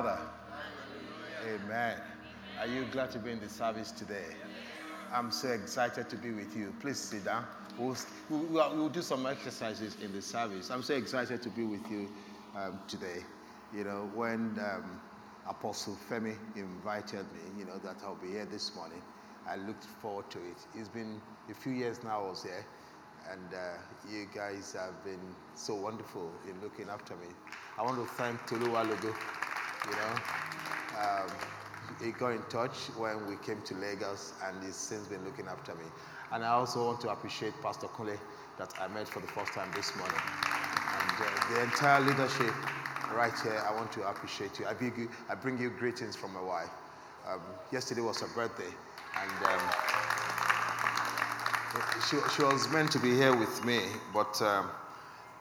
Father. Amen. Are you glad to be in the service today? I'm so excited to be with you. Please sit down. We'll, we'll, we'll do some exercises in the service. I'm so excited to be with you um, today. You know, when um, Apostle Femi invited me, you know, that I'll be here this morning, I looked forward to it. It's been a few years now I was here, and uh, you guys have been so wonderful in looking after me. I want to thank Tolu Walogo, you know. Um, he got in touch when we came to Lagos and he's since been looking after me. And I also want to appreciate Pastor Kule that I met for the first time this morning. And uh, the entire leadership right here, I want to appreciate you. I bring you, I bring you greetings from my wife. Um, yesterday was her birthday and um, she, she was meant to be here with me, but, um,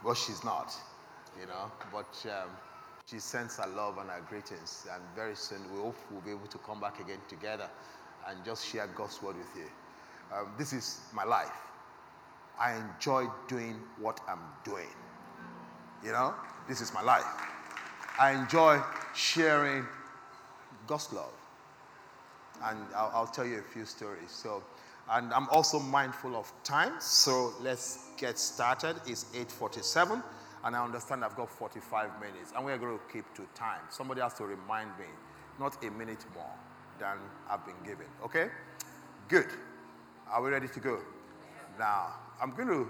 but she's not, you know. But um, she sends her love and her greetings, and very soon we hope we'll be able to come back again together and just share God's word with you. Um, this is my life. I enjoy doing what I'm doing. You know, this is my life. I enjoy sharing God's love. And I'll, I'll tell you a few stories. So, and I'm also mindful of time. So let's get started. It's 8:47 and I understand I've got 45 minutes, and we're going to keep to time. Somebody has to remind me, not a minute more than I've been given. Okay? Good. Are we ready to go? Now, I'm going to,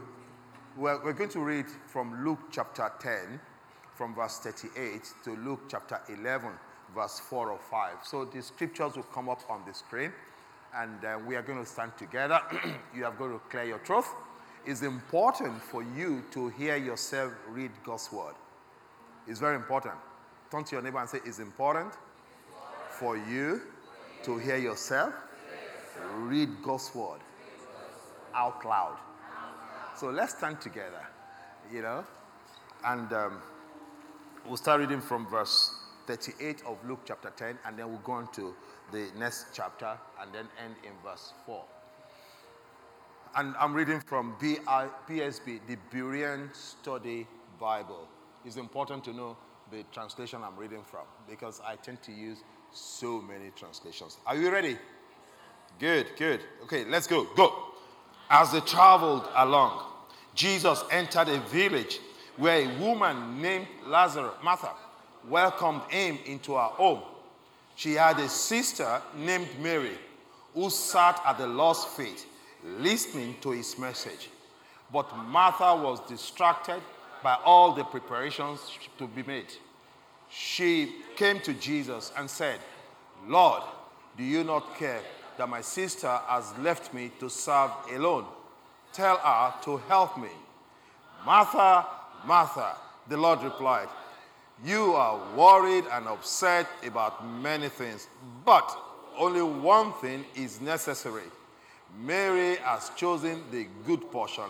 we're, we're going to read from Luke chapter 10, from verse 38 to Luke chapter 11, verse 4 or 5. So the scriptures will come up on the screen, and uh, we are going to stand together. you are going to clear your throat it's important for you to hear yourself read God's word. It's very important. Turn to your neighbor and say, It's important for you to hear yourself read God's word out loud. So let's stand together, you know, and um, we'll start reading from verse 38 of Luke chapter 10, and then we'll go on to the next chapter and then end in verse 4 and I'm reading from BSB, the Berean Study Bible. It's important to know the translation I'm reading from because I tend to use so many translations. Are you ready? Good, good. Okay, let's go. Go. As they traveled along, Jesus entered a village where a woman named Lazarus, Martha, welcomed him into her home. She had a sister named Mary who sat at the Lord's feet listening to his message. But Martha was distracted by all the preparations to be made. She came to Jesus and said, Lord, do you not care that my sister has left me to serve alone? Tell her to help me. Martha, Martha, the Lord replied, You are worried and upset about many things, but only one thing is necessary. Mary has chosen the good portion,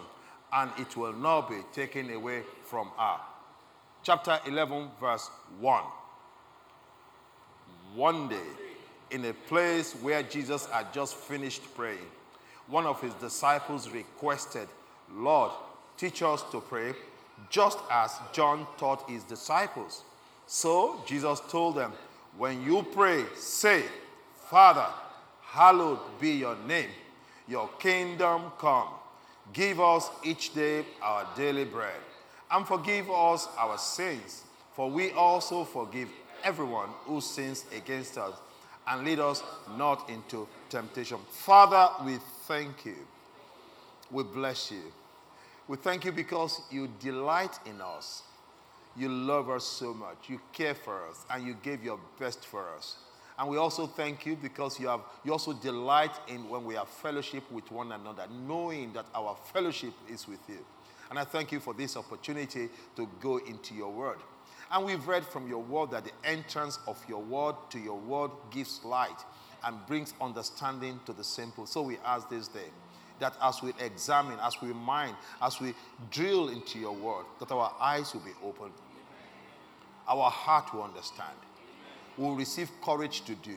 and it will not be taken away from her. Chapter 11, verse 1. One day, in a place where Jesus had just finished praying, one of his disciples requested, Lord, teach us to pray, just as John taught his disciples. So Jesus told them, When you pray, say, Father, hallowed be your name your kingdom come. Give us each day our daily bread. And forgive us our sins, for we also forgive everyone who sins against us. And lead us not into temptation. Father, we thank you. We bless you. We thank you because you delight in us. You love us so much. You care for us, and you gave your best for us. And we also thank you because you have you also delight in when we have fellowship with one another, knowing that our fellowship is with you. And I thank you for this opportunity to go into your word. And we've read from your word that the entrance of your word to your word gives light and brings understanding to the simple. So we ask this day that as we examine, as we mind, as we drill into your word, that our eyes will be opened, our heart will understand, we'll receive courage to do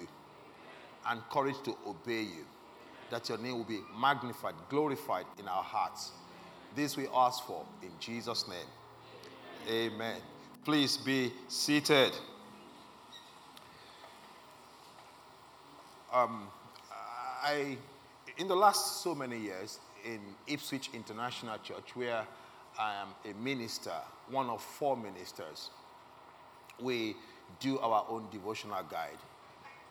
and courage to obey you, that your name will be magnified, glorified in our hearts. This we ask for in Jesus' name. Amen. Please be seated. Um, I, in the last so many years in Ipswich International Church, where I am a minister, one of four ministers, we do our own devotional guide.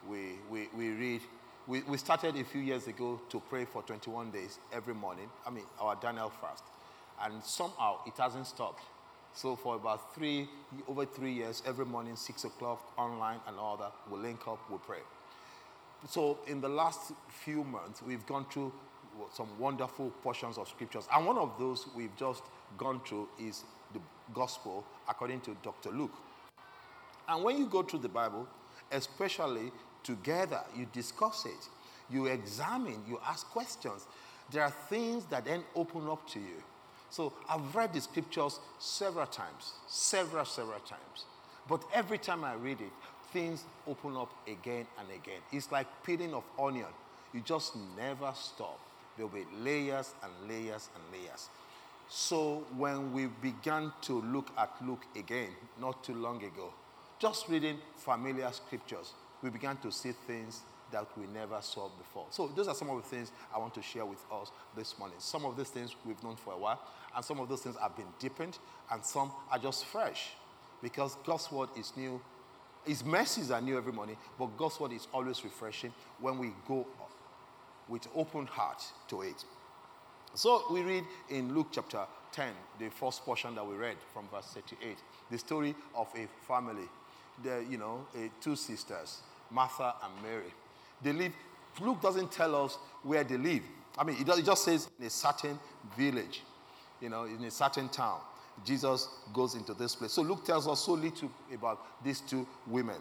We, we, we read, we, we started a few years ago to pray for 21 days every morning. I mean, our Daniel fast. And somehow it hasn't stopped. So for about three, over three years, every morning, six o'clock, online and all that, we link up, we pray. So in the last few months, we've gone through some wonderful portions of scriptures. And one of those we've just gone through is the gospel according to Dr. Luke. And when you go through the Bible, especially together, you discuss it, you examine, you ask questions. There are things that then open up to you. So I've read the scriptures several times, several, several times. But every time I read it, things open up again and again. It's like peeling of onion. You just never stop. There'll be layers and layers and layers. So when we began to look at Luke again, not too long ago, just reading familiar scriptures, we began to see things that we never saw before. So those are some of the things I want to share with us this morning. Some of these things we've known for a while, and some of those things have been deepened, and some are just fresh. Because God's word is new. His mercies are new every morning, but God's word is always refreshing when we go with open heart to it. So we read in Luke chapter 10, the first portion that we read from verse 38, the story of a family. The, you know, two sisters, Martha and Mary. They live, Luke doesn't tell us where they live. I mean, it just says in a certain village you know, in a certain town. Jesus goes into this place. So Luke tells us so little about these two women.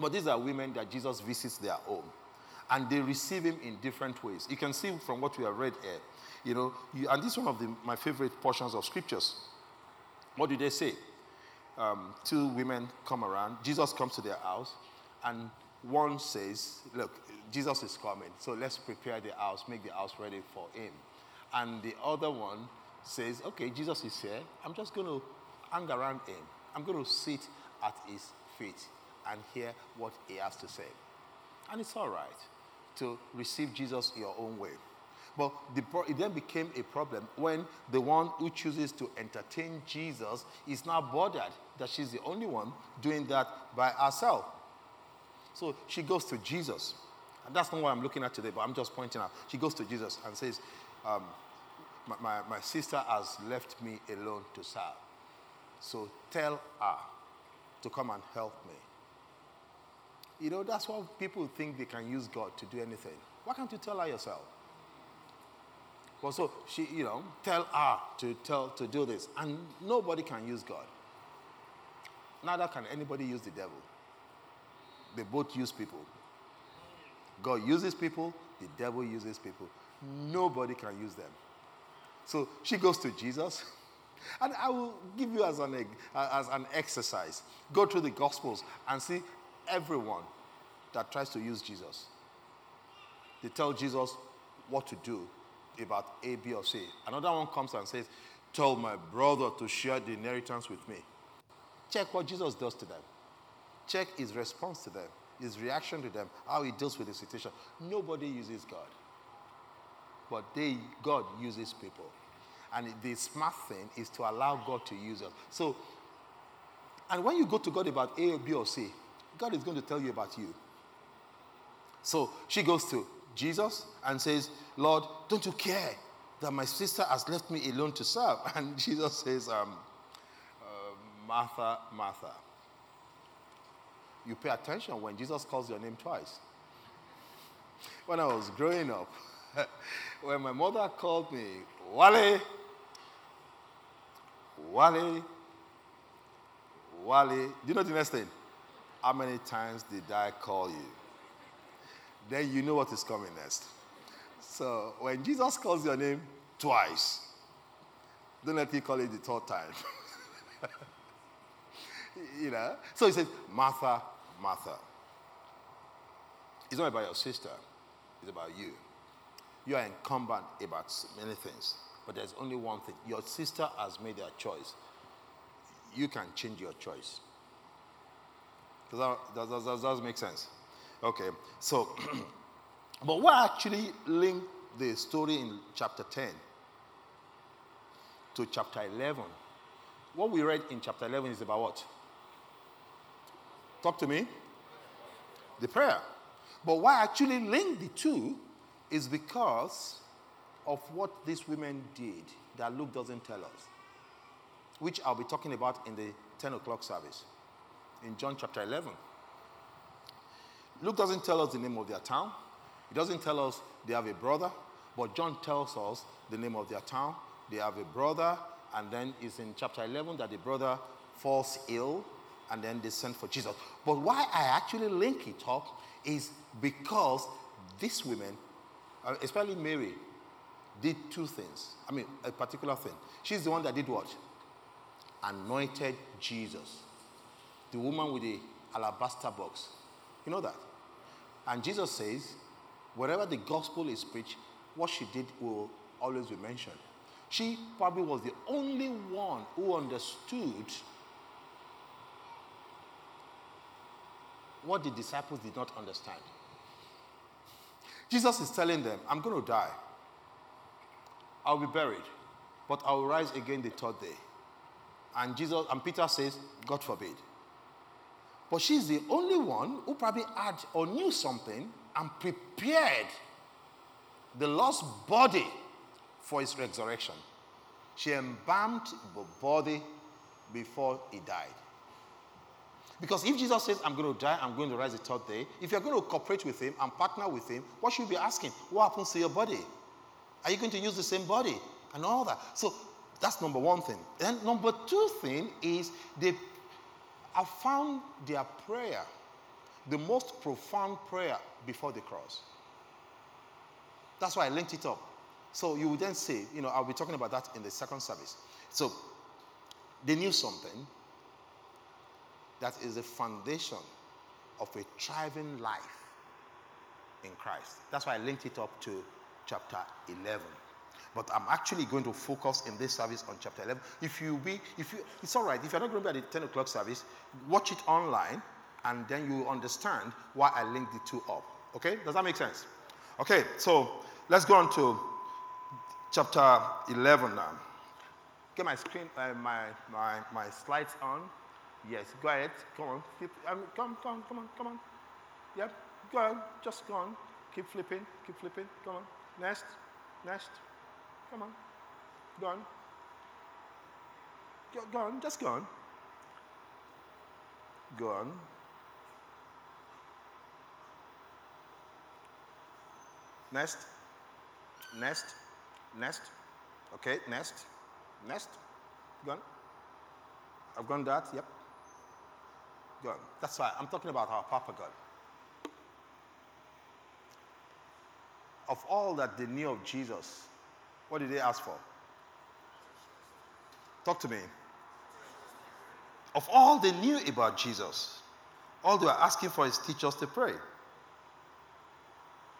But these are women that Jesus visits their home. And they receive him in different ways. You can see from what we have read here. You know, you, and this is one of the, my favorite portions of scriptures. What do they say? Um, two women come around. Jesus comes to their house, and one says, Look, Jesus is coming, so let's prepare the house, make the house ready for him. And the other one says, okay, Jesus is here. I'm just going to hang around him. I'm going to sit at his feet and hear what he has to say. And it's all right to receive Jesus your own way. But the, it then became a problem when the one who chooses to entertain Jesus is now bothered that she's the only one doing that by herself. So she goes to Jesus. And that's not what I'm looking at today, but I'm just pointing out. She goes to Jesus and says, um, my, my, my sister has left me alone to serve. So tell her to come and help me. You know, that's why people think they can use God to do anything. Why can't you tell her yourself? So she, you know, tell her to tell to do this, and nobody can use God. Neither can anybody use the devil. They both use people. God uses people, the devil uses people. Nobody can use them. So she goes to Jesus. And I will give you as an, as an exercise. Go through the Gospels and see everyone that tries to use Jesus. They tell Jesus what to do about A, B, or C. Another one comes and says, Tell my brother to share the inheritance with me. Check what Jesus does to them. Check his response to them, his reaction to them, how he deals with the situation. Nobody uses God but they, God uses people. And the smart thing is to allow God to use us. So, and when you go to God about A, B, or C, God is going to tell you about you. So she goes to Jesus and says, Lord, don't you care that my sister has left me alone to serve? And Jesus says, um, uh, Martha, Martha, you pay attention when Jesus calls your name twice. When I was growing up, when my mother called me, Wale, Wale, Wale, do you know the next thing? How many times did I call you? Then you know what is coming next. So when Jesus calls your name twice, don't let me call it the third time. you know? So he says, Martha, Martha. It's not about your sister, it's about you. You are incumbent about many things, but there's only one thing. Your sister has made her choice. You can change your choice. Does that, does, does, does, does make sense? Okay, so, but what actually linked the story in chapter 10 to chapter 11? What we read in chapter 11 is about what? Talk to me. The prayer. But why actually link the two is because of what these women did that Luke doesn't tell us, which I'll be talking about in the 10 o'clock service in John chapter 11. Luke doesn't tell us the name of their town, he doesn't tell us they have a brother, but John tells us the name of their town. They have a brother, and then it's in chapter 11 that the brother falls ill, and then they send for Jesus. But why I actually link it up is because these women, uh, especially Mary, did two things. I mean, a particular thing. She's the one that did what? Anointed Jesus. The woman with the alabaster box. You know that? And Jesus says, wherever the gospel is preached, what she did will always be mentioned. She probably was the only one who understood what the disciples did not understand. Jesus is telling them, I'm going to die. I'll be buried, but I will rise again the third day. And Jesus and Peter says, God forbid. But she's the only one who probably had or knew something and prepared the lost body for his resurrection. She embalmed the body before he died. Because if Jesus says, I'm going to die, I'm going to rise the third day, if you're going to cooperate with him and partner with him, what should you be asking? What happens to your body? Are you going to use the same body? And all that. So that's number one thing. Then number two thing is they have found their prayer, the most profound prayer before the cross. That's why I linked it up. So you would then say, you know, I'll be talking about that in the second service. So they knew something that is the foundation of a thriving life in Christ. That's why I linked it up to chapter 11. But I'm actually going to focus in this service on chapter 11. If you be, if you, it's all right. If you're not going to be at the 10 o'clock service, watch it online, and then you will understand why I linked the two up. Okay? Does that make sense? Okay. So let's go on to chapter 11 now. Get my screen, uh, my, my, my slides on. Yes, go ahead. Come on. Keep, um, come, come, come on, come on. Yep, go on. Just go on. Keep flipping, keep flipping. Come on. Next, next. Come on. Go on. Go, go on, just go on. Go on. Next. Okay, next. Next. Go on. I've gone that, yep. Go on. That's why I'm talking about our Papa God. Of all that they knew of Jesus, what did they ask for? Talk to me. Of all they knew about Jesus, all they were asking for is teach us to pray.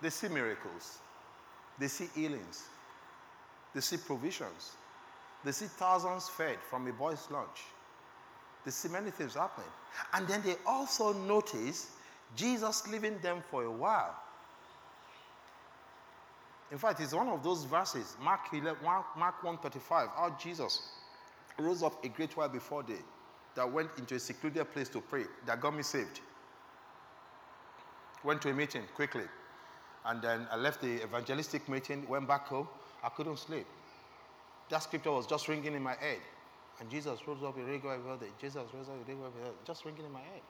They see miracles, they see healings, they see provisions, they see thousands fed from a boy's lunch. They see many things happening. And then they also notice Jesus leaving them for a while. In fact, it's one of those verses, Mark, 11, Mark 135, how Jesus rose up a great while before day that went into a secluded place to pray, that got me saved. Went to a meeting quickly. And then I left the evangelistic meeting, went back home. I couldn't sleep. That scripture was just ringing in my head. And Jesus rose up a regular day. Jesus rose up a regular day, just ringing in my head.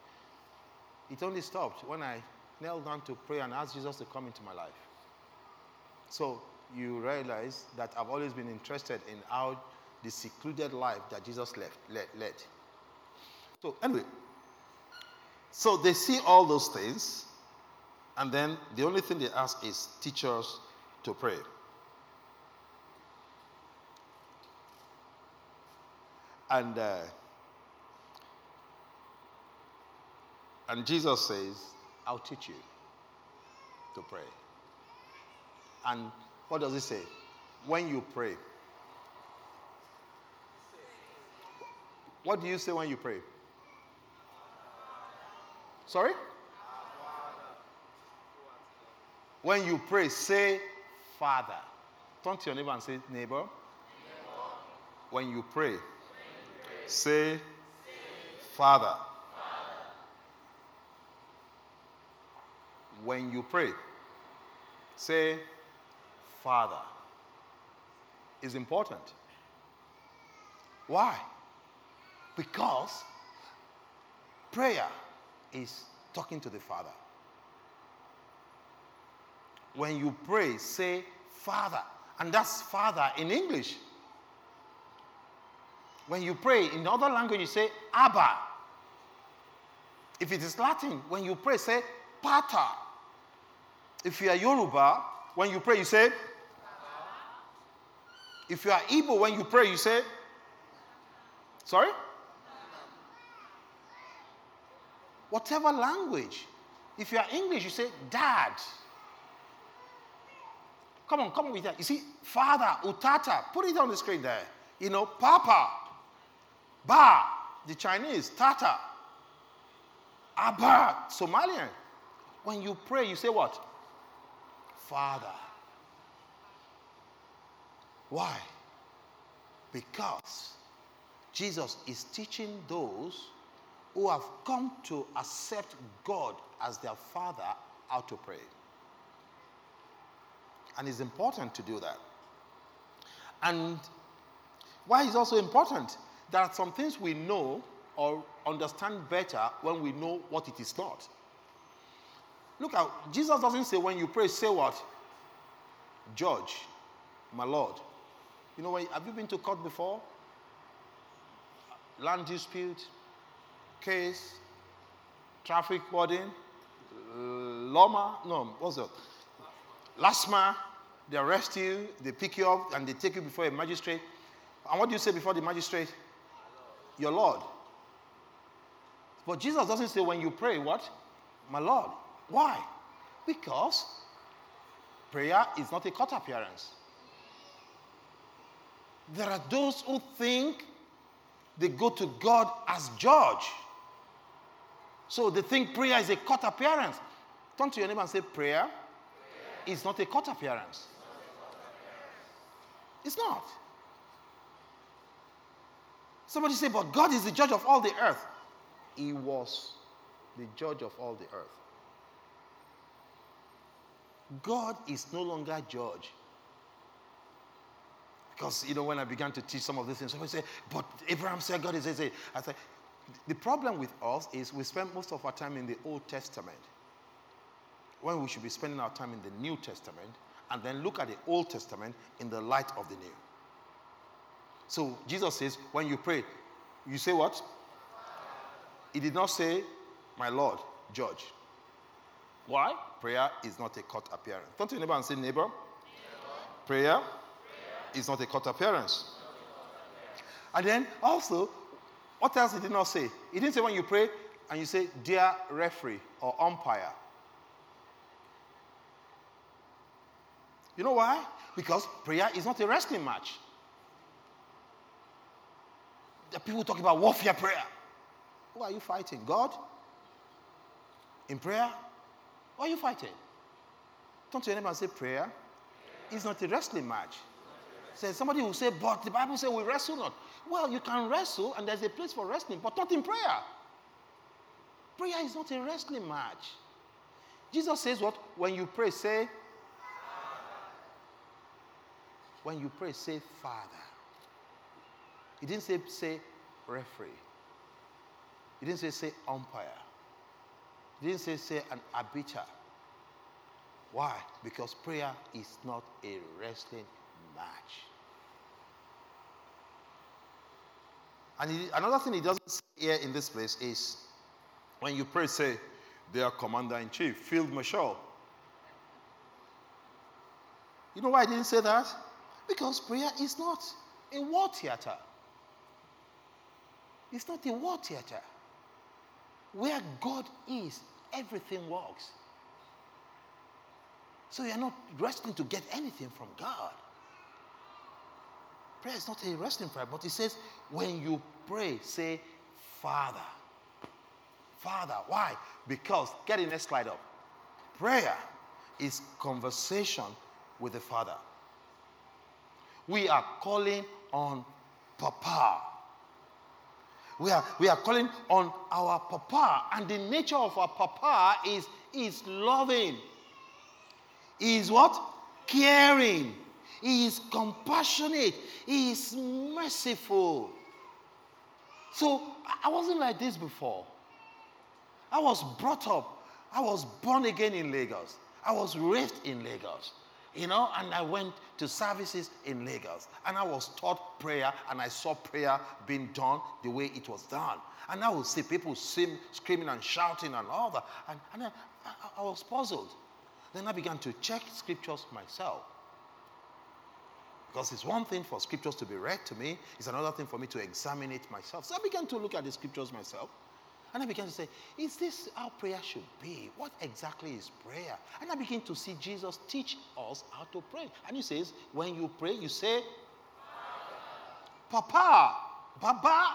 It only stopped when I knelt down to pray and asked Jesus to come into my life. So you realize that I've always been interested in how the secluded life that Jesus left, led, led. So, anyway, so they see all those things, and then the only thing they ask is teach us to pray. And uh, and Jesus says, "I'll teach you to pray." And what does it say? When you pray, what do you say when you pray? Sorry? When you pray, say Father. Turn to your neighbor and say, Neighbor. When you pray, say Father. When you pray, say Father. Is important. Why? Because prayer is talking to the Father. When you pray, say Father. And that's Father in English. When you pray in other language, you say Abba. If it is Latin, when you pray, say Pater. If you are Yoruba, when you pray, you say. If you are Igbo, when you pray, you say. Sorry? Whatever language. If you are English, you say dad. Come on, come on with that. You see, father, utata, put it on the screen there. You know, papa, ba, the Chinese, tata, abba, Somalian. When you pray, you say what? Father. Why? Because Jesus is teaching those who have come to accept God as their Father how to pray. And it's important to do that. And why is also important? There are some things we know or understand better when we know what it is not. Look out, Jesus doesn't say when you pray, say what? Judge, my Lord. You know, have you been to court before? Land dispute, case, traffic warden, uh, Loma, no, what's it? LASTMA, they arrest you, they pick you up, and they take you before a magistrate. And what do you say before the magistrate? Your Lord. But Jesus doesn't say when you pray, what? My Lord. Why? Because prayer is not a court appearance. There are those who think they go to God as judge. So they think prayer is a court appearance. Turn to your neighbor and say, prayer, prayer. is not a court appearance. It's not. Somebody say, but God is the judge of all the earth. He was the judge of all the earth. God is no longer judge. Because, you know, when I began to teach some of these things, somebody say, but Abraham said God is, I said, the problem with us is we spend most of our time in the Old Testament when we should be spending our time in the New Testament and then look at the Old Testament in the light of the New. So Jesus says, when you pray, you say what? He did not say, My Lord, judge. Why? Prayer is not a court appearance. Turn to your neighbor and say, Neighbor, neighbor. Prayer, is not a court appearance. And then also, what else he did not say? He didn't say when you pray and you say, Dear referee or umpire. You know why? Because prayer is not a wrestling match. The people talk about warfare prayer. Who are you fighting? God? In prayer? Who are you fighting? Turn to your neighbor and say, Prayer is not a wrestling match. Say, somebody will say, But the Bible says we wrestle not. Well, you can wrestle, and there's a place for wrestling, but not in prayer. Prayer is not a wrestling match. Jesus says, What? When you pray, say, When you pray, say, Father. He didn't say, say, referee. He didn't say, say, umpire. He didn't say, say an arbiter. Why? Because prayer is not a wrestling match. And he, another thing he doesn't say here in this place is when you pray, say, their commander in chief, Field Marshal. You know why I didn't say that? Because prayer is not a war theater. It's not a war theater. Where God is, everything works. So you're not wrestling to get anything from God. Prayer is not a wrestling prayer, but it says, when you pray, say, Father. Father. Why? Because, get the next slide up. Prayer is conversation with the Father. We are calling on Papa. We are, we are calling on our Papa. And the nature of our Papa is, is loving. Is what? Caring. He is compassionate. He is merciful. So I wasn't like this before. I was brought up, I was born again in Lagos. I was raised in Lagos, you know, and I went to services in Lagos. And I was taught prayer, and I saw prayer being done the way it was done. And I would see people sing, screaming and shouting and all that. And, and I, I, I was puzzled. Then I began to check scriptures myself. Because it's one thing for scriptures to be read to me, it's another thing for me to examine it myself. So I began to look at the scriptures myself. And I began to say, Is this how prayer should be? What exactly is prayer? And I began to see Jesus teach us how to pray. And he says, When you pray, you say, Papa, Baba,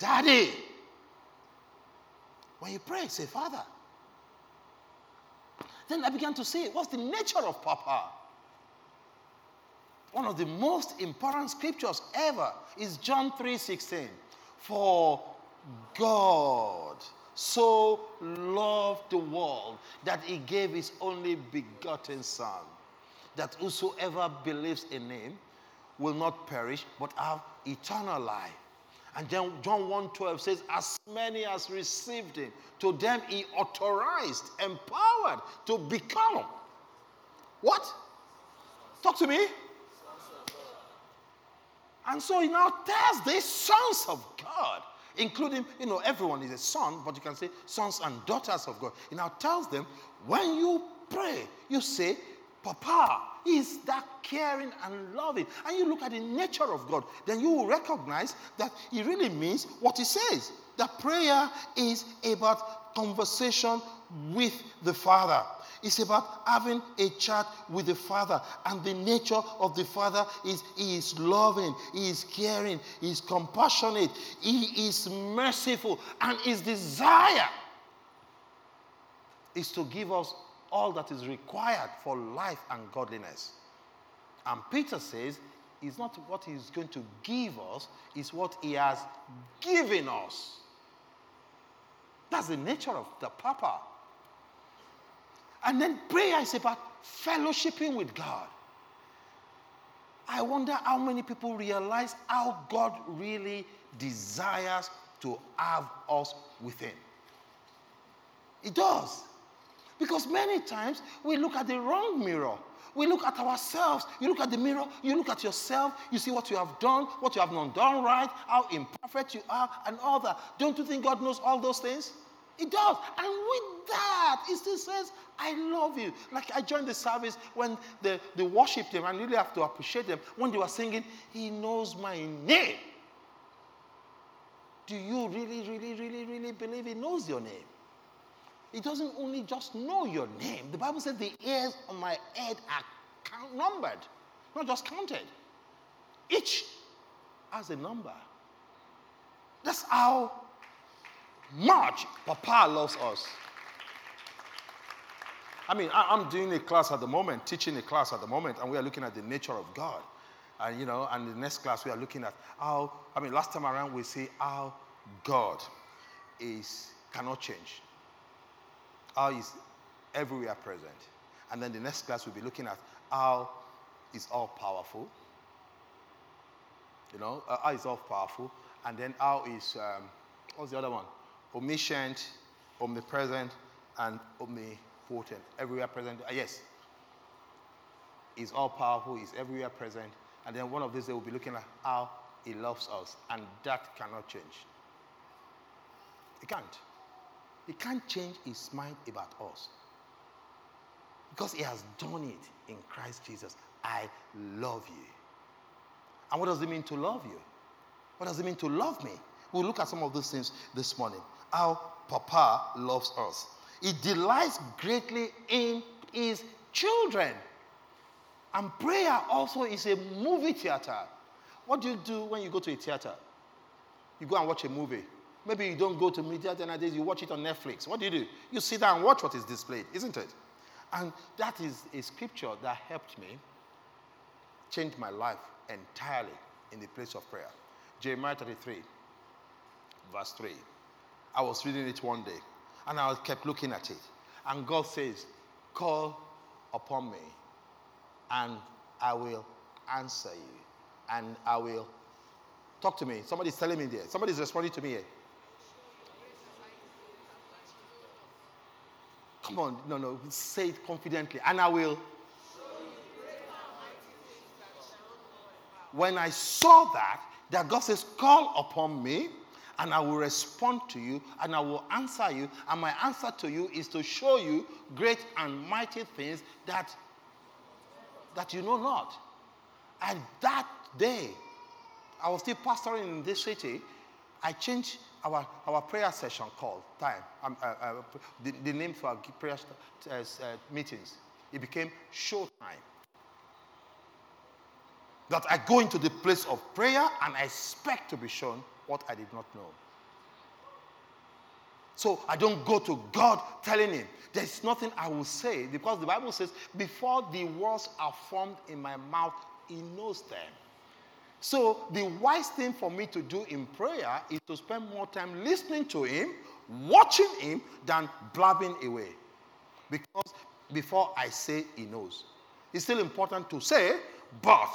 Daddy. When you pray, say, Father. Then I began to say, What's the nature of Papa? One of the most important scriptures ever is John 3:16. For God so loved the world that he gave his only begotten Son, that whosoever believes in him will not perish but have eternal life. And then John 1:12 says, As many as received him, to them he authorized, empowered to become. What? Talk to me. And so he now tells the sons of God including, you know, everyone is a son, but you can say sons and daughters of God. He now tells them, when you pray, you say, Papa is that caring and loving. And you look at the nature of God, then you will recognize that He really means what He says. That prayer is about conversation with the Father. It's about having a chat with the Father. And the nature of the Father is He is loving, He is caring, He is compassionate, He is merciful. And His desire is to give us all that is required for life and godliness. And Peter says, it's not what he's going to give us, it's what he has given us. That's the nature of the Papa. And then prayer is about fellowshipping with God. I wonder how many people realize how God really desires to have us within. It does. Because many times we look at the wrong mirror. We look at ourselves. You look at the mirror, you look at yourself, you see what you have done, what you have not done right, how imperfect you are, and all that. Don't you think God knows all those things? He does. And with that, he still says, I love you. Like I joined the service when the, the worship team, and really have to appreciate them, when they were singing, He knows my name. Do you really, really, really, really believe He knows your name? He doesn't only just know your name. The Bible says the hairs on my head are count- numbered, not just counted. Each has a number. That's how much Papa loves us. I mean, I, am doing a class at the moment, teaching a class at the moment, and we are looking at the nature of God. And, you know, and the next class we are looking at how, I mean, last time around we see how God is, cannot change. How he's everywhere present. And then the next class we'll be looking at how he's all powerful. You know, uh, how he's all powerful. And then how is, um, what's the other one? Omniscient, omnipresent and omnipotent. Everywhere present. Uh, yes. He's all powerful, he's everywhere present. And then one of these, they will be looking at how he loves us. And that cannot change. He can't. He can't change his mind about us. Because he has done it in Christ Jesus. I love you. And what does it mean to love you? What does it mean to love me? We'll look at some of those things this morning. How Papa loves us. He delights greatly in his children. And prayer also is a movie theater. What do you do when you go to a theater? You go and watch a movie. Maybe you don't go to media nowadays, you watch it on Netflix. What do you do? You sit down and watch what is displayed, isn't it? And that is a scripture that helped me change my life entirely in the place of prayer. Jeremiah 33, verse 3. I was reading it one day and I kept looking at it. And God says, Call upon me and I will answer you. And I will talk to me. Somebody's telling me there. Somebody's responding to me here. Come on, no, no, say it confidently. And I will. When I saw that, that God says, Call upon me and I will respond to you and I will answer you. And my answer to you is to show you great and mighty things that, that you know not. And that day, I was still pastoring in this city. I changed our, our prayer session called time, um, uh, uh, the, the, name for our prayer uh, uh, meetings. It became show time. That I go into the place of prayer and I expect to be shown what I did not know. So I don't go to God telling him, there's nothing I will say because the Bible says, before the words are formed in my mouth, he knows them. So the wise thing for me to do in prayer is to spend more time listening to him, watching him, than blabbing away. Because before I say, he knows. It's still important to say, but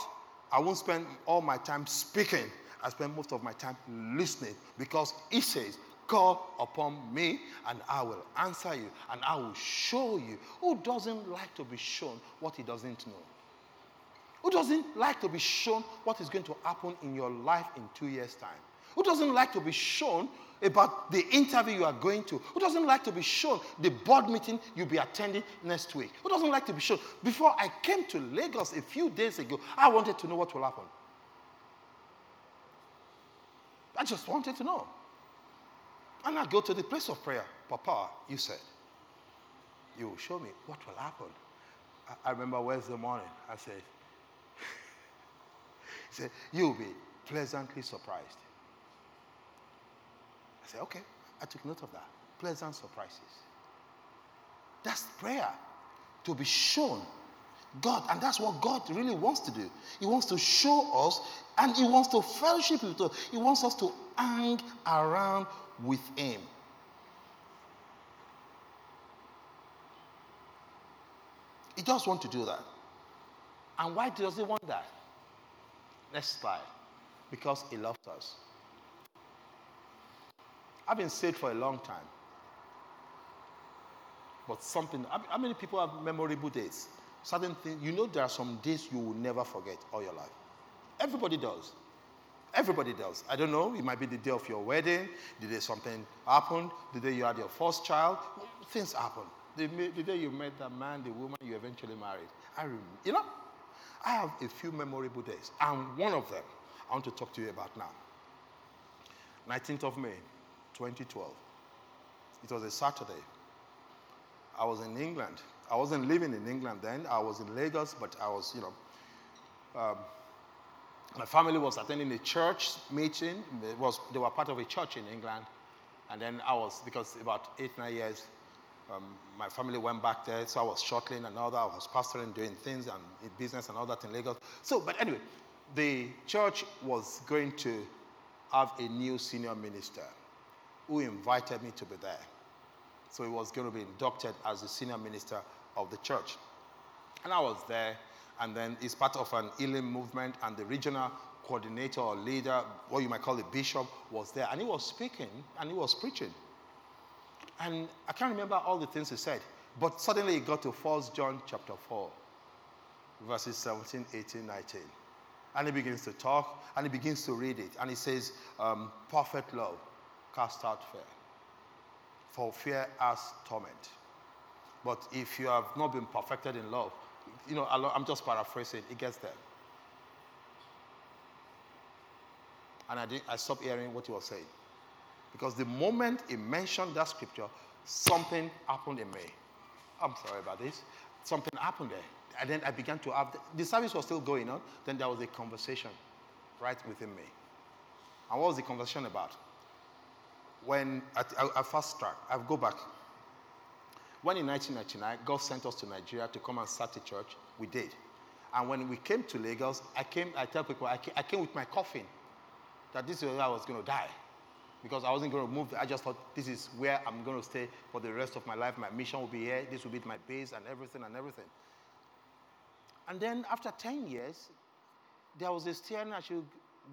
I won't spend all my time speaking I spend most of my time listening because he says, Call upon me and I will answer you and I will show you. Who doesn't like to be shown what he doesn't know? Who doesn't like to be shown what is going to happen in your life in two years' time? Who doesn't like to be shown about the interview you are going to? Who doesn't like to be shown the board meeting you'll be attending next week? Who doesn't like to be shown? Before I came to Lagos a few days ago, I wanted to know what will happen. I just wanted to know. And I go to the place of prayer. Papa, you said, you will show me what will happen. I, I remember Wednesday morning, I said, he said, you'll be pleasantly surprised. I said, okay. I took note of that. Pleasant surprises. That's prayer. To be shown God, and that's what God really wants to do. He wants to show us and He wants to fellowship with us. He wants us to hang around with Him. He does want to do that. And why does He want that? Next slide. Because He loves us. I've been saved for a long time. But something, how many people have memorable days? Certain things, you know, there are some days you will never forget all your life. Everybody does. Everybody does. I don't know. It might be the day of your wedding, the day something happened, the day you had your first child. Things happen. The, the day you met that man, the woman you eventually married. I remember. You know, I have a few memorable days, and one of them I want to talk to you about now. 19th of May, 2012. It was a Saturday. I was in England I wasn't living in England then. I was in Lagos, but I was, you know, um, my family was attending a church meeting. It was, they were part of a church in England. And then I was, because about eight, nine years, um, my family went back there. So I was shuttling and all that. I was pastoring, doing things and business and all that in Lagos. So, but anyway, the church was going to have a new senior minister who invited me to be there. So he was going to be inducted as the senior minister of the church. And I was there, and then it's part of an Elim movement, and the regional coordinator or leader, what you might call a bishop, was there. And he was speaking and he was preaching. And I can't remember all the things he said, but suddenly he got to 1 John chapter 4, verses 17, 18, 19. And he begins to talk and he begins to read it. And he says, um, Perfect love cast out fear. For fear as torment. But if you have not been perfected in love, you know, I'm just paraphrasing, it gets there. And I, did, I stopped hearing what he was saying. Because the moment he mentioned that scripture, something happened in me. I'm sorry about this. Something happened there. And then I began to have, the, the service was still going on. Then there was a conversation right within me. And what was the conversation about? When, I, I, I fast track, I go back. When in 1999, God sent us to Nigeria to come and start a church, we did. And when we came to Lagos, I came, I tell people, I came, I came with my coffin that this is where I was going to die because I wasn't going to move. I just thought this is where I'm going to stay for the rest of my life. My mission will be here. This will be my base and everything and everything. And then after 10 years, there was a steering I should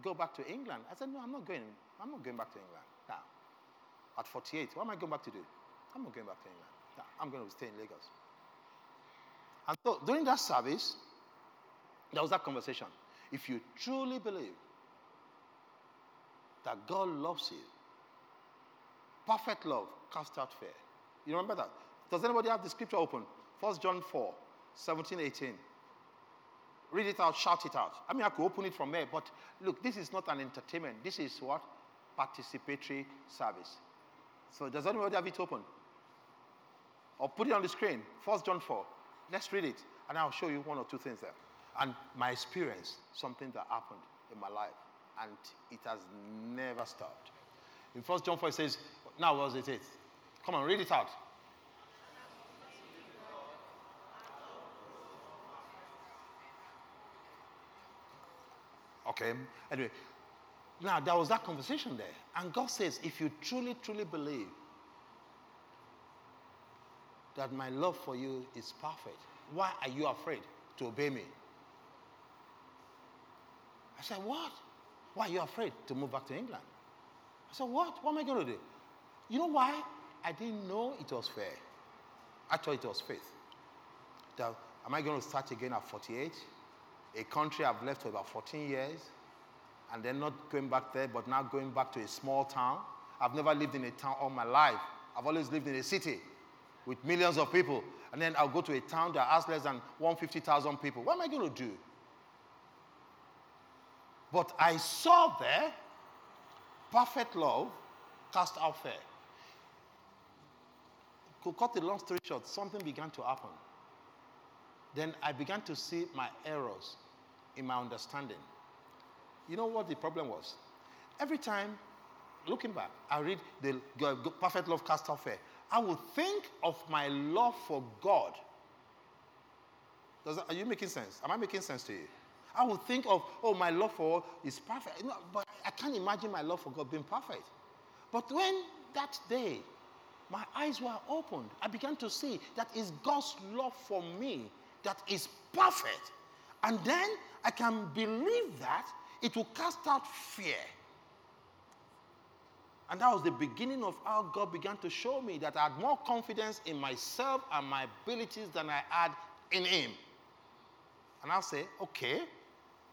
go back to England. I said, no, I'm not going. I'm not going back to England. At 48, what am I going back to do? I'm not going back to England. I'm going to stay in Lagos. And so during that service, there was that conversation. If you truly believe that God loves you, perfect love cast out fear. You remember that? Does anybody have the scripture open? 1 John 4, 17, 18. Read it out, shout it out. I mean, I could open it from there, but look, this is not an entertainment. This is what? Participatory service. So, does anybody have it open? Or put it on the screen. First John 4. Let's read it, and I'll show you one or two things there. And my experience, something that happened in my life, and it has never stopped. In First John 4, it says, Now, what is it? Come on, read it out. Okay. Anyway, now there was that conversation there. And God says, if you truly, truly believe that my love for you is perfect, why are you afraid to obey me? I said, What? Why are you afraid to move back to England? I said, What? What am I going to do? You know why? I didn't know it was fair. I thought it was faith. That, am I going to start again at 48? a country I've left for about 14 years, and then not going back there, but now going back to a small town. I've never lived in a town all my life. I've always lived in a city with millions of people. And then I'll go to a town that has less than 150,000 people. What am I going to do? But I saw there perfect love cast out fear. To cut the long story short, something began to happen. Then I began to see my errors in my understanding. You know what the problem was? Every time, looking back, I read the perfect love cast off fear. I would think of my love for God. That, are you making sense? Am I making sense to you? I would think of, oh, my love for is perfect. But I can't imagine my love for God being perfect. But when that day, my eyes were opened, I began to see that it's God's love for me that is perfect. And then I can believe that it will cast out fear. And that was the beginning of how God began to show me that I had more confidence in myself and my abilities than I had in Him. And I'll say, okay,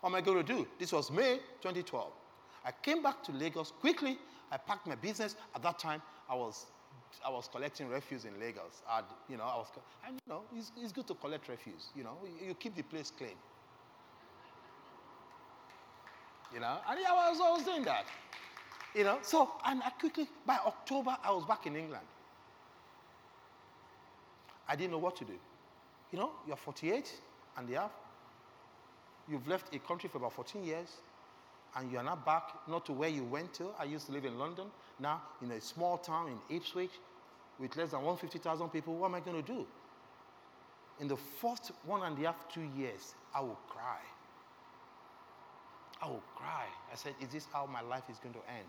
what am I going to do? This was May 2012. I came back to Lagos quickly. I packed my business. At that time, I was I was collecting refuse in Lagos. I'd, you know, I was, and you know, it's, it's good to collect refuse. You know, you keep the place clean. You know, and yeah, I was always doing that. You know, so and I quickly by October I was back in England. I didn't know what to do. You know, you're 48 and a half. You've left a country for about 14 years and you are not back, not to where you went to. I used to live in London. Now, in a small town in Ipswich with less than 150,000 people, what am I going to do? In the first one and a half, two years, I will cry. I will cry. I said, Is this how my life is going to end?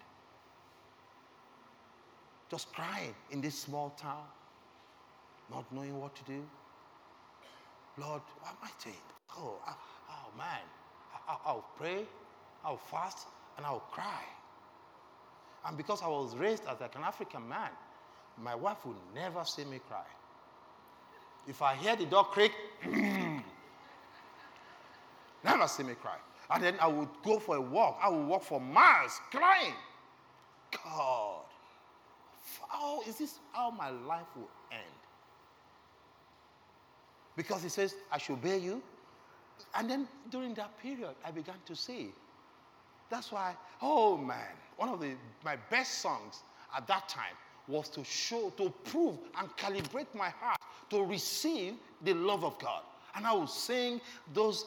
Just crying in this small town, not knowing what to do. Lord, what am I doing? Oh, oh man, I, I'll pray, I'll fast and I'll cry. And because I was raised as like an African man, my wife will never see me cry. If I hear the door creak, never see me cry. And then I would go for a walk. I would walk for miles crying. God, how is this how my life will end? Because he says, I should obey you. And then during that period, I began to see. That's why, oh man, one of the, my best songs at that time was to show, to prove and calibrate my heart to receive the love of God. And I would sing those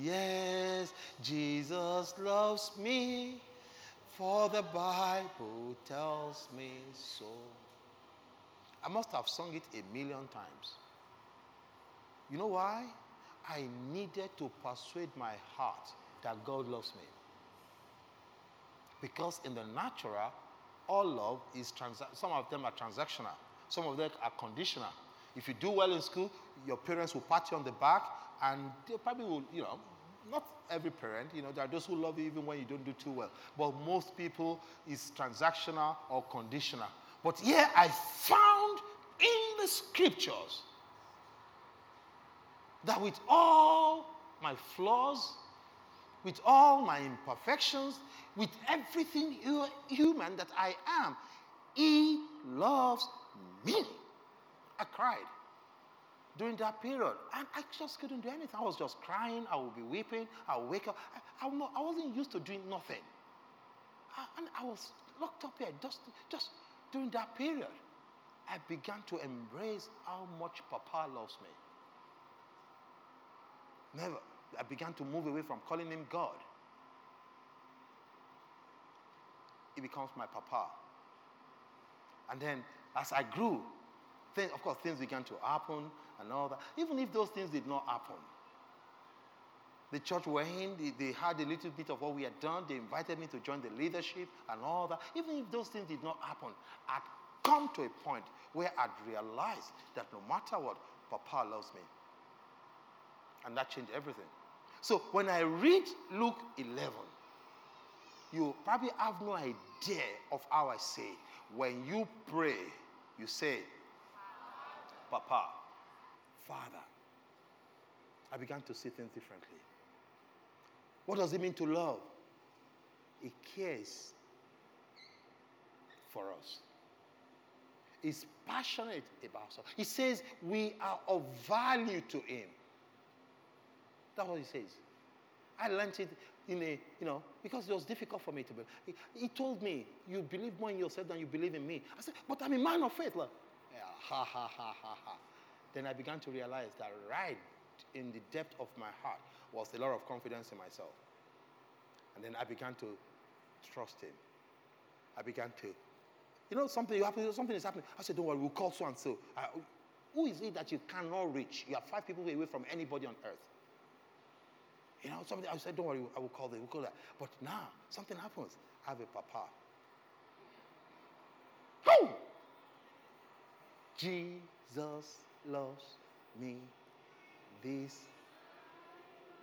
Yes, Jesus loves me. For the Bible tells me so. I must have sung it a million times. You know why? I needed to persuade my heart that God loves me. Because in the natural, all love is transa- some of them are transactional, some of them are conditional. If you do well in school, your parents will pat you on the back, and they probably will, you know, not every parent, you know, there are those who love you even when you don't do too well. But most people is transactional or conditional. But here I found in the scriptures that with all my flaws, with all my imperfections, with everything human that I am, He loves me. I cried during that period. And I just couldn't do anything. I was just crying. I would be weeping. I would wake up. I, I, I wasn't used to doing nothing. I, and I was locked up here just, just during that period. I began to embrace how much Papa loves me. Never. I began to move away from calling him God. He becomes my Papa. And then as I grew, of course, things began to happen and all that. Even if those things did not happen, the church we're in, they, they had a little bit of what we had done. They invited me to join the leadership and all that. Even if those things did not happen, I'd come to a point where I'd realized that no matter what, Papa loves me. And that changed everything. So when I read Luke 11, you probably have no idea of how I say. When you pray, you say, Papa, Father. I began to see things differently. What does it mean to love? He cares for us. He's passionate about us. He says we are of value to him. That's what he says. I learned it in a, you know, because it was difficult for me to believe. He, he, told me, You believe more in yourself than you believe in me. I said, But I'm a man of faith. Yeah, ha, ha, ha, ha, ha. Then I began to realize that right in the depth of my heart was a lot of confidence in myself. And then I began to trust him. I began to, you know, something, happen, something is happening. I said, Don't worry, we'll call so and so. Who is it that you cannot reach? You are five people away from anybody on earth. You know, something I said, don't worry, I will call them, we'll call that. But now, something happens. I have a papa. Who? Jesus loves me. This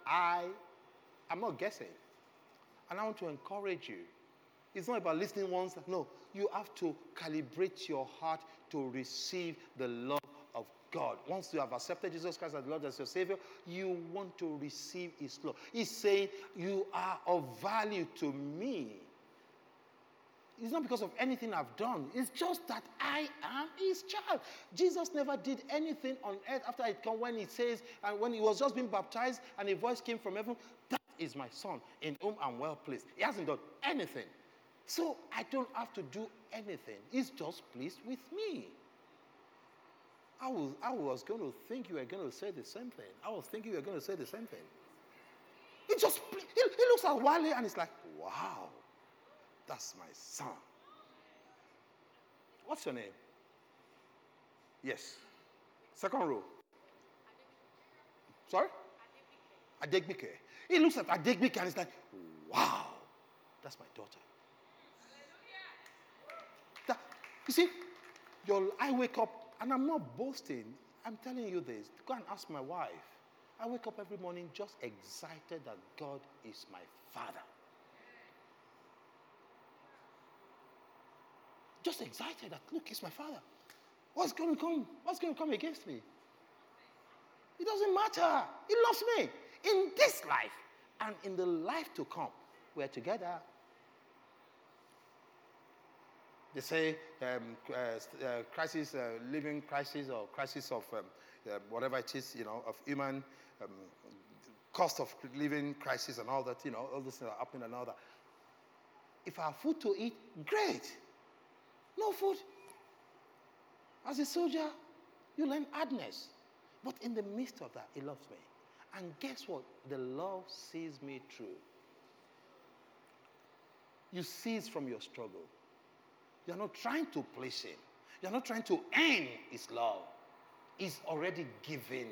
I I'm not guessing. And I want to encourage you. It's not about listening once. No, you have to calibrate your heart to receive the love of God. Once you have accepted Jesus Christ as Lord as your Savior, you want to receive His love. He's saying, You are of value to me. It's not because of anything I've done. It's just that I am his child. Jesus never did anything on earth after it come when he says, and when he was just being baptized and a voice came from heaven, that is my son in whom I'm well pleased. He hasn't done anything. So I don't have to do anything. He's just pleased with me. I was, I was going to think you were going to say the same thing. I was thinking you were going to say the same thing. He just, he, he looks at Wale and he's like, wow, that's my son. What's your name? Yes. Second row. Sorry? Adegbike. He looks at Adegbike and he's like, wow, that's my daughter. That, you see, your, I wake up, and I'm not boasting. I'm telling you this. Go and ask my wife. I wake up every morning just excited that God is my father. Just excited that, look, he's my father. What's going to come? What's going to come against me? It doesn't matter. He loves me in this life and in the life to come. We're together. They say um, uh, uh, crisis, uh, living crisis, or crisis of um, uh, whatever it is, you know, of human um, cost of living crisis and all that, you know, all this things are happening and all that. If I have food to eat, great. No food. As a soldier, you learn hardness. But in the midst of that, he loves me. And guess what? The love sees me through. You cease from your struggle. You're not trying to please him. You're not trying to earn his love. He's already given.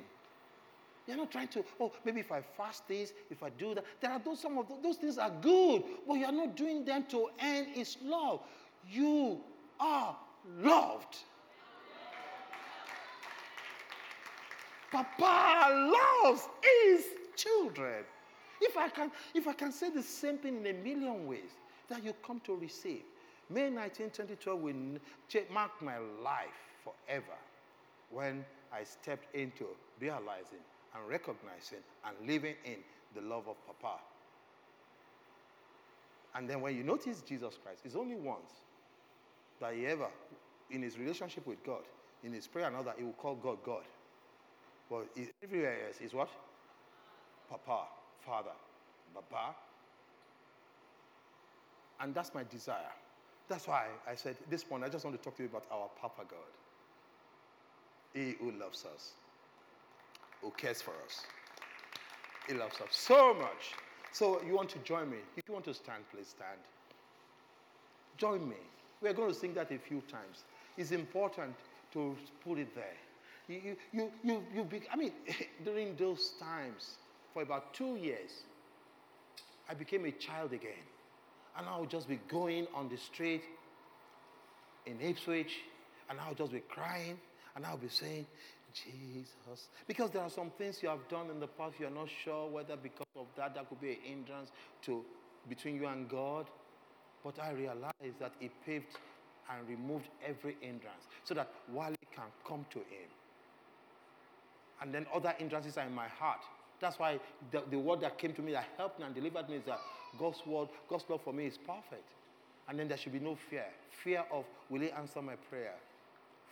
You're not trying to, oh, maybe if I fast this, if I do that. There are those, some of those, those things are good, but you're not doing them to earn his love. You are loved. Papa loves his children. If I can, if I can say the same thing in a million ways that you come to receive. May 19, 2012 will mark my life forever when I stepped into realizing and recognizing and living in the love of Papa. And then when you notice Jesus Christ, it's only once that he ever, in his relationship with God, in his prayer and all that, he will call God God. But everywhere else is what? Papa, Father, Papa. And that's my desire. That's why I said this morning, I just want to talk to you about our Papa God. He who loves us, who cares for us. He loves us so much. So you want to join me? If you want to stand, please stand. Join me. We're going to sing that a few times. It's important to put it there. You, you, you, you, be, I mean, during those times, for about two years, I became a child again. And I would just be going on the street in Ipswich, and I would just be crying, and I would be saying, Jesus. Because there are some things you have done in the past, you're not sure whether because of that, that could be a hindrance to between you and God. But I realized that He paved and removed every hindrance so that Wale can come to Him. And then other hindrances are in my heart. That's why the, the word that came to me that helped and delivered me is that God's word, God's love for me is perfect. And then there should be no fear. Fear of, will He answer my prayer?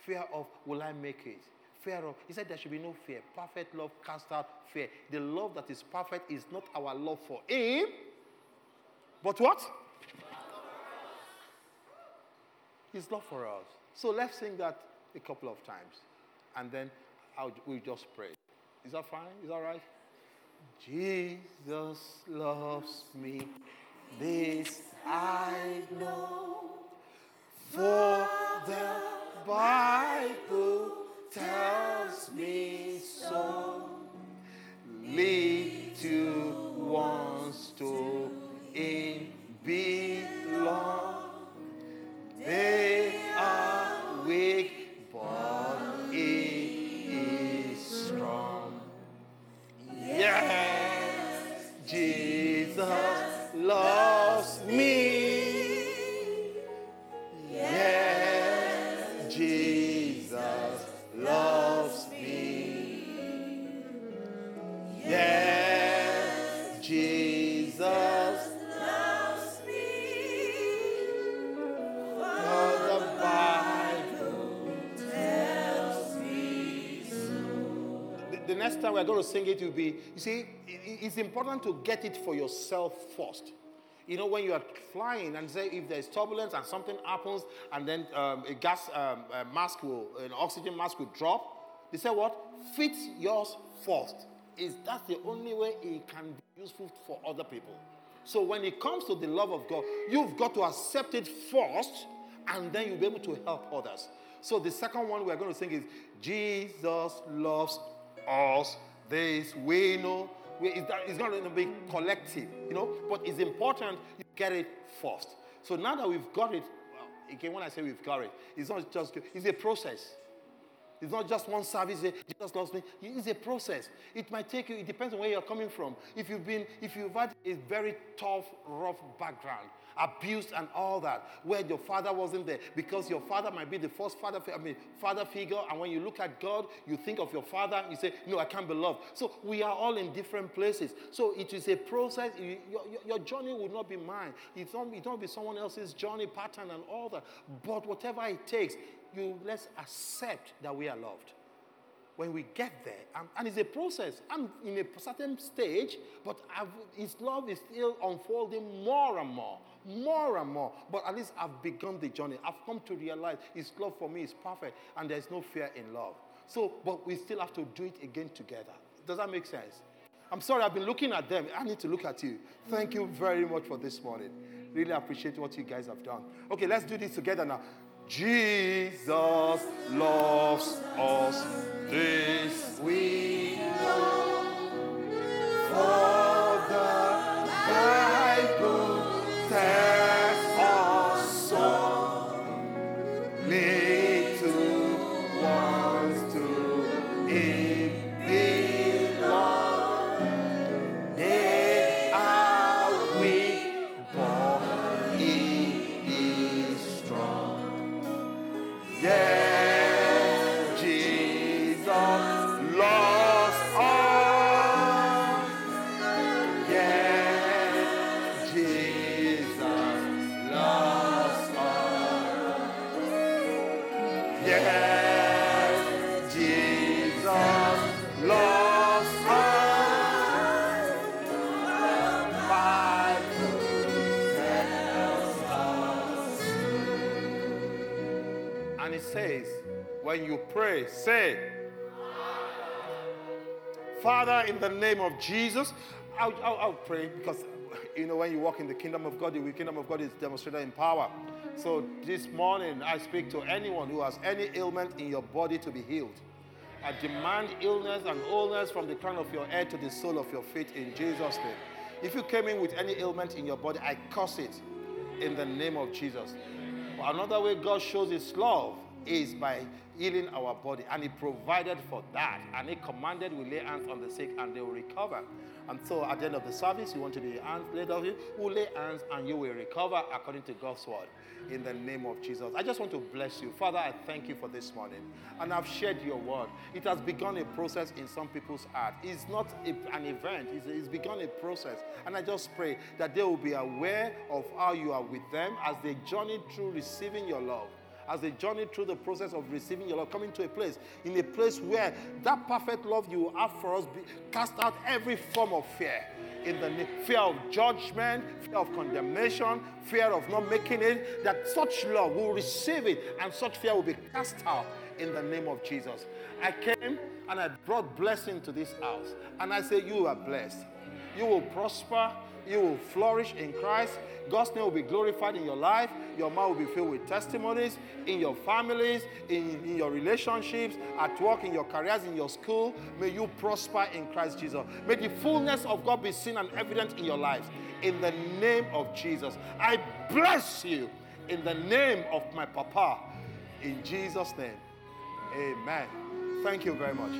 Fear of, will I make it? Fear of, He said there should be no fear. Perfect love cast out fear. The love that is perfect is not our love for Him, but what? His love for us. So let's sing that a couple of times. And then I'll, we just pray. Is that fine? Is that right? Jesus loves me. This I know. For the Bible tells me so. Lead to ones to in belong. They we're going to sing it will be, you see, it's important to get it for yourself first. You know, when you are flying and say if there's turbulence and something happens and then um, a gas um, a mask will, an oxygen mask will drop, they say what? Fit yours first. Is that's the only way it can be useful for other people. So when it comes to the love of God, you've got to accept it first and then you'll be able to help others. So the second one we're going to sing is Jesus loves us. This we know. It's not going to be collective, you know, but it's important you get it first. So now that we've got it, well, again, when I say we've got it, it's not just, it's a process. It's not just one service, Jesus loves me. It's a process. It might take you, it depends on where you're coming from. If you've been, if you've had a very tough, rough background, abused and all that, where your father wasn't there, because your father might be the first father, I mean, father figure, and when you look at God, you think of your father, you say, No, I can't be loved. So we are all in different places. So it is a process. Your, your, your journey will not be mine. It's not, it not be someone else's journey pattern and all that. But whatever it takes, you let's accept that we are loved. When we get there, and, and it's a process. I'm in a certain stage, but I've, His love is still unfolding more and more, more and more. But at least I've begun the journey. I've come to realize His love for me is perfect, and there's no fear in love. So, but we still have to do it again together. Does that make sense? I'm sorry, I've been looking at them. I need to look at you. Thank you very much for this morning. Really appreciate what you guys have done. Okay, let's do this together now. Jesus loves us. This we know. Say, Father, in the name of Jesus, I'll, I'll, I'll, pray because, you know, when you walk in the kingdom of God, the kingdom of God is demonstrated in power. So this morning, I speak to anyone who has any ailment in your body to be healed. I demand illness and wholeness from the crown of your head to the sole of your feet in Jesus' name. If you came in with any ailment in your body, I curse it in the name of Jesus. Another way God shows his love is by healing our body. And he provided for that. And he commanded we lay hands on the sick and they will recover. And so at the end of the service, you want to be hands laid on you, we'll lay hands and you will recover according to God's word. In the name of Jesus. I just want to bless you. Father, I thank you for this morning. And I've shared your word. It has begun a process in some people's heart. It's not a, an event, it's, it's begun a process. And I just pray that they will be aware of how you are with them as they journey through receiving your love as they journey through the process of receiving your love, coming to a place, in a place where that perfect love you have for us be, cast out every form of fear. In the fear of judgment, fear of condemnation, fear of not making it, that such love will receive it and such fear will be cast out in the name of Jesus. I came and I brought blessing to this house. And I say, You are blessed. You will prosper. You will flourish in Christ. God's name will be glorified in your life. Your mouth will be filled with testimonies in your families, in, in your relationships, at work, in your careers, in your school. May you prosper in Christ Jesus. May the fullness of God be seen and evident in your lives. In the name of Jesus. I bless you in the name of my Papa. In Jesus' name. Amen. Thank you very much.